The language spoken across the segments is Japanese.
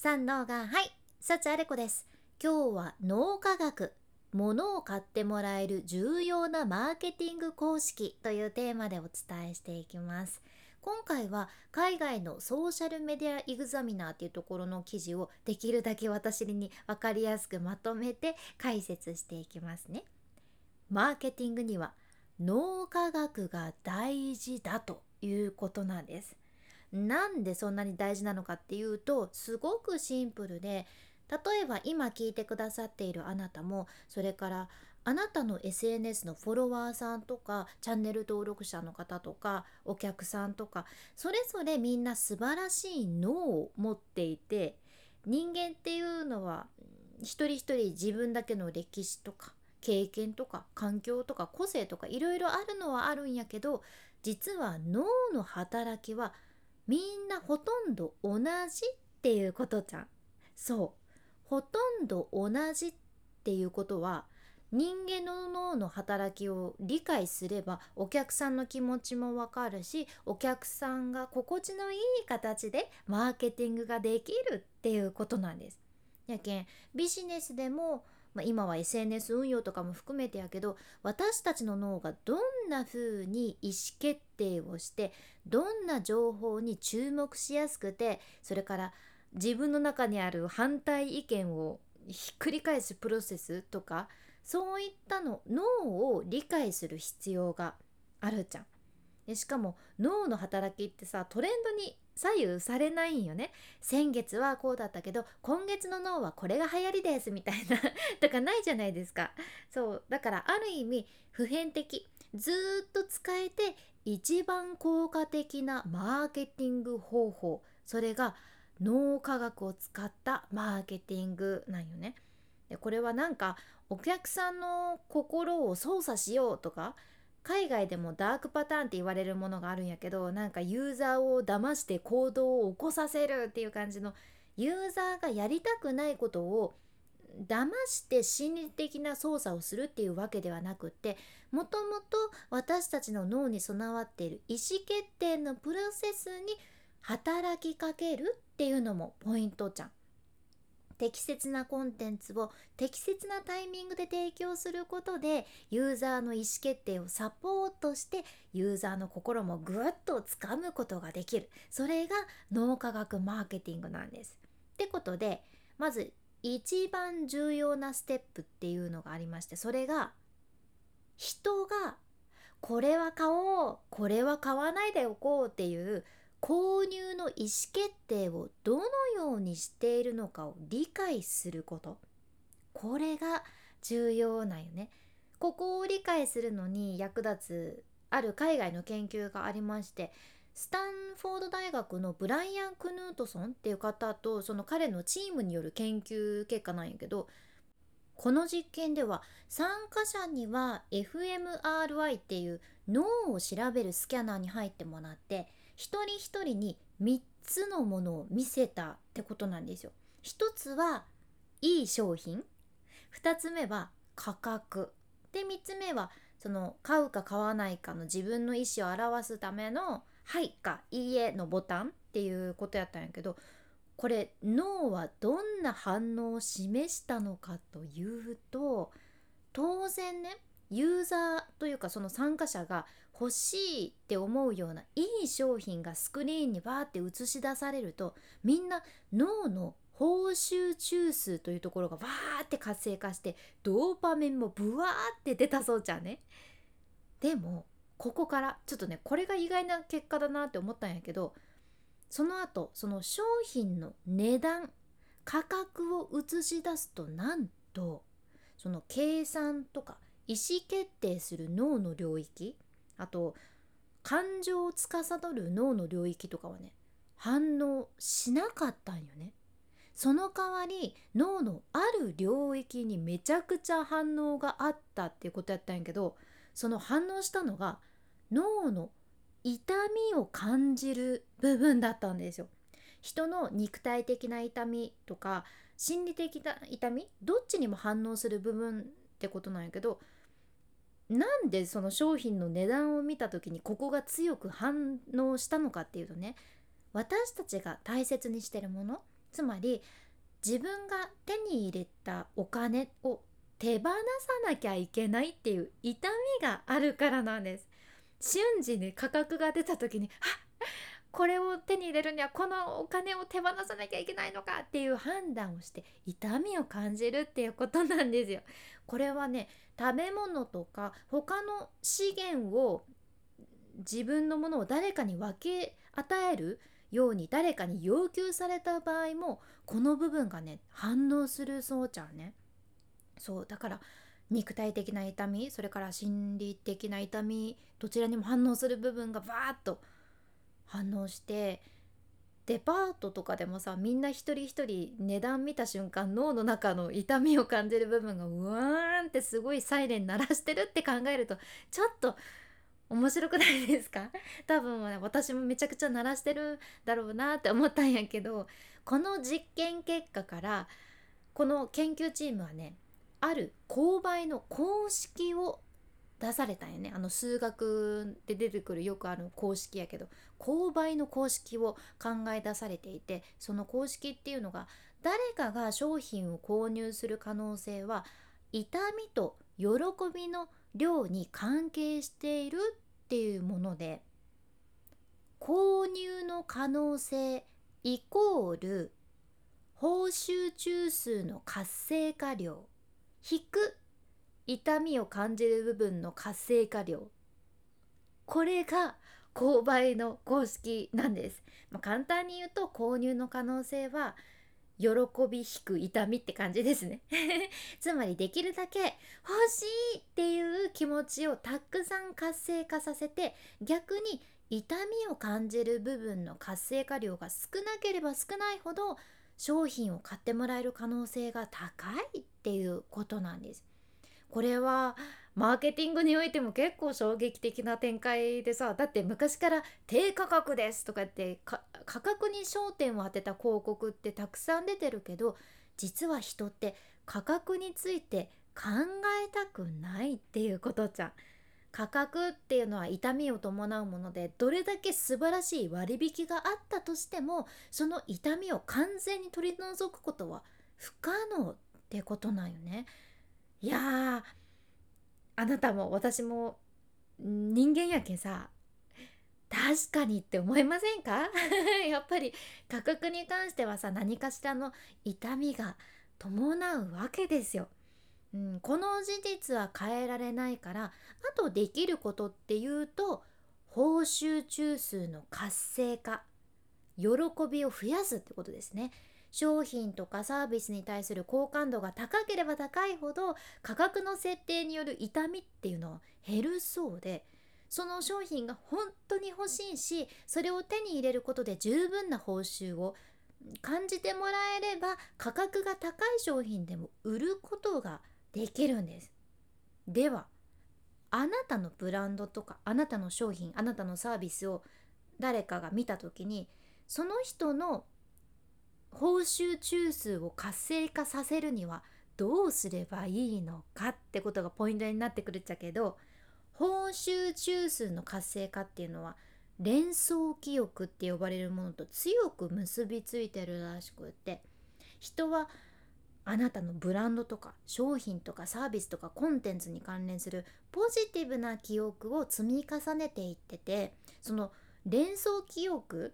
三能がはい。幸あれ子です。今日は脳科学物を買ってもらえる重要なマーケティング公式というテーマでお伝えしていきます。今回は海外のソーシャルメディアエグザミナーっていうところの記事をできるだけ私に分かりやすくまとめて解説していきますね。マーケティングには脳科学が大事だということなんです。なんでそんなに大事なのかっていうとすごくシンプルで例えば今聞いてくださっているあなたもそれからあなたの SNS のフォロワーさんとかチャンネル登録者の方とかお客さんとかそれぞれみんな素晴らしい脳を持っていて人間っていうのは一人一人自分だけの歴史とか経験とか環境とか個性とかいろいろあるのはあるんやけど実は脳の働きはみんなほとんど同じっていうことじゃん。そうほとんど同じっていうことは人間の脳の働きを理解すればお客さんの気持ちもわかるしお客さんが心地のいい形でマーケティングができるっていうことなんです。やけんビジネスでもまあ、今は SNS 運用とかも含めてやけど私たちの脳がどんな風に意思決定をしてどんな情報に注目しやすくてそれから自分の中にある反対意見をひっくり返すプロセスとかそういったの脳を理解する必要があるじゃん。でしかも脳の働きってさトレンドに左右されないんよね。先月はこうだったけど今月の脳はこれが流行りですみたいな。とかないじゃないですか。そう。だからある意味普遍的。ずっと使えて一番効果的なマーケティング方法。それが脳科学を使ったマーケティングなんよね。でこれはなんかお客さんの心を操作しようとか海外でもダークパターンって言われるものがあるんやけどなんかユーザーを騙して行動を起こさせるっていう感じのユーザーがやりたくないことを騙して心理的な操作をするっていうわけではなくってもともと私たちの脳に備わっている意思決定のプロセスに働きかけるっていうのもポイントじゃん。適切なコンテンツを適切なタイミングで提供することでユーザーの意思決定をサポートしてユーザーの心もぐっとつかむことができるそれが脳科学マーケティングなんです。ってことでまず一番重要なステップっていうのがありましてそれが人がこれは買おうこれは買わないでおこうっていう購入の意思決定をどのようにしているのかを理解することこれが重要なんよね。ここを理解するのに役立つある海外の研究がありましてスタンフォード大学のブライアン・クヌートソンっていう方とその彼のチームによる研究結果なんやけどこの実験では参加者には fMRI っていう脳を調べるスキャナーに入ってもらって一人一人に3つのものを見せたってことなんですよ。一つはいい商品2つ目は価格で3つ目はその買うか買わないかの自分の意思を表すための「はい」か「いいえ」のボタンっていうことやったんやけどこれ脳はどんな反応を示したのかというと当然ねユーザーというかその参加者が欲しいって思うようないい商品がスクリーンにバーって映し出されるとみんな脳の報酬中枢というところがわーって活性化してドーパミンもブワーって出たそうじゃんね？でもここからちょっとねこれが意外な結果だなって思ったんやけどその後その商品の値段価格を映し出すとなんとその計算とか意思決定する脳の領域？あと感情を司る脳の領域とかはね反応しなかったんよね。その代わり脳のある領域にめちゃくちゃ反応があったっていうことやったんやけどその反応したのが脳の痛みを感じる部分だったんですよ。人の肉体的な痛みとか心理的な痛みどっちにも反応する部分ってことなんやけどなんでその商品の値段を見た時にここが強く反応したのかっていうとね私たちが大切にしてるものつまり自分が手に入れたお金を手放さなきゃいけないっていう痛みがあるからなんです。瞬時に価格が出た時にあこれを手に入れるにはこのお金を手放さなきゃいけないのかっていう判断をして痛みを感じるっていうことなんですよ。これはね食べ物とか他の資源を自分のものを誰かに分け与えるように誰かに要求された場合もこの部分がね反応するそうちゃんね。そうだから肉体的な痛みそれから心理的な痛みどちらにも反応する部分がバーッと反応してデパートとかでもさみんな一人一人値段見た瞬間脳の中の痛みを感じる部分がうわーんってすごいサイレン鳴らしてるって考えるとちょっと面白くないですか？多分、ね、私もめちゃくちゃ鳴らしてるだろうなって思ったんやけどこの実験結果からこの研究チームはねある勾配の公式を出されたんよね。あの数学で出てくるよくある公式やけど。勾配の公式を考え出されていてその公式っていうのが誰かが商品を購入する可能性は痛みと喜びの量に関係しているっていうもので購入の可能性イコール報酬中枢の活性化量引く痛みを感じる部分の活性化量。これが購買の公式なんです、まあ、簡単に言うと購入の可能性は喜び引く痛みって感じですね。つまりできるだけ欲しいっていう気持ちをたくさん活性化させて逆に痛みを感じる部分の活性化量が少なければ少ないほど商品を買ってもらえる可能性が高いっていうことなんです。これはマーケティングにおいても結構衝撃的な展開でさだって昔から低価格ですとかって価格に焦点を当てた広告ってたくさん出てるけど実は人って価格について考えたくないっていうことじゃん。価格っていうのは痛みを伴うものでどれだけ素晴らしい割引があったとしてもその痛みを完全に取り除くことは不可能ってことなんよね。いやあなたも私も人間やけさ確かにって思いませんか？やっぱり価格に関してはさ何かしらの痛みが伴うわけですよ。うん、この事実は変えられないからあとできることっていうと報酬中枢の活性化喜びを増やすってことですね。商品とかサービスに対する好感度が高ければ高いほど価格の設定による痛みっていうのは減るそうでその商品が本当に欲しいしそれを手に入れることで十分な報酬を感じてもらえれば価格が高い商品でも売ることができるんです。ではあなたのブランドとかあなたの商品あなたのサービスを誰かが見た時にその人の報酬中枢を活性化させるにはどうすればいいのかってことがポイントになってくるっちゃけど報酬中枢の活性化っていうのは連想記憶って呼ばれるものと強く結びついてるらしくって人はあなたのブランドとか商品とかサービスとかコンテンツに関連するポジティブな記憶を積み重ねていっててその連想記憶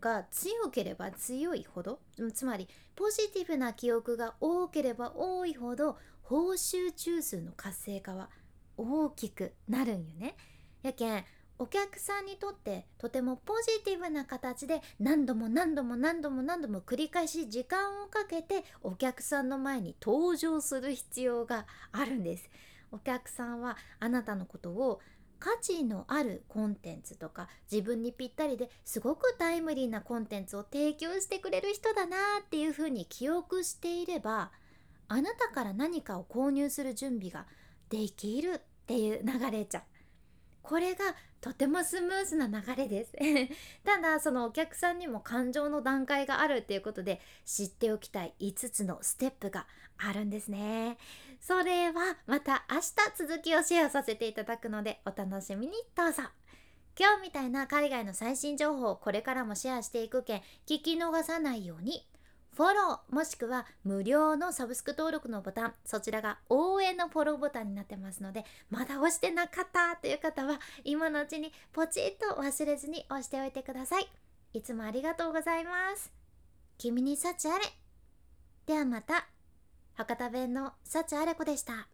が強ければ強いほどつまりポジティブな記憶が多ければ多いほど報酬中枢の活性化は大きくなるんよね。やけんお客さんにとってとてもポジティブな形で何度も何度も何度も何度も繰り返し時間をかけてお客さんの前に登場する必要があるんです。お客さんはあなたのことを価値のあるコンテンツとか自分にぴったりですごくタイムリーなコンテンツを提供してくれる人だなっていうふうに記憶していればあなたから何かを購入する準備ができるっていう流れちゃう。これがとてもスムーズな流れです。ただそのお客さんにも感情の段階があるっていうことで知っておきたい5つのステップがあるんですね。それはまた明日続きをシェアさせていただくのでお楽しみにどうぞ。今日みたいな海外の最新情報をこれからもシェアしていくけん聞き逃さないように。フォローもしくは無料のサブスク登録のボタンそちらが応援のフォローボタンになってますのでまだ押してなかったという方は今のうちにポチッと忘れずに押しておいてください。いつもありがとうございます。君に幸あれ。ではまた。博多弁の幸あれ子でした。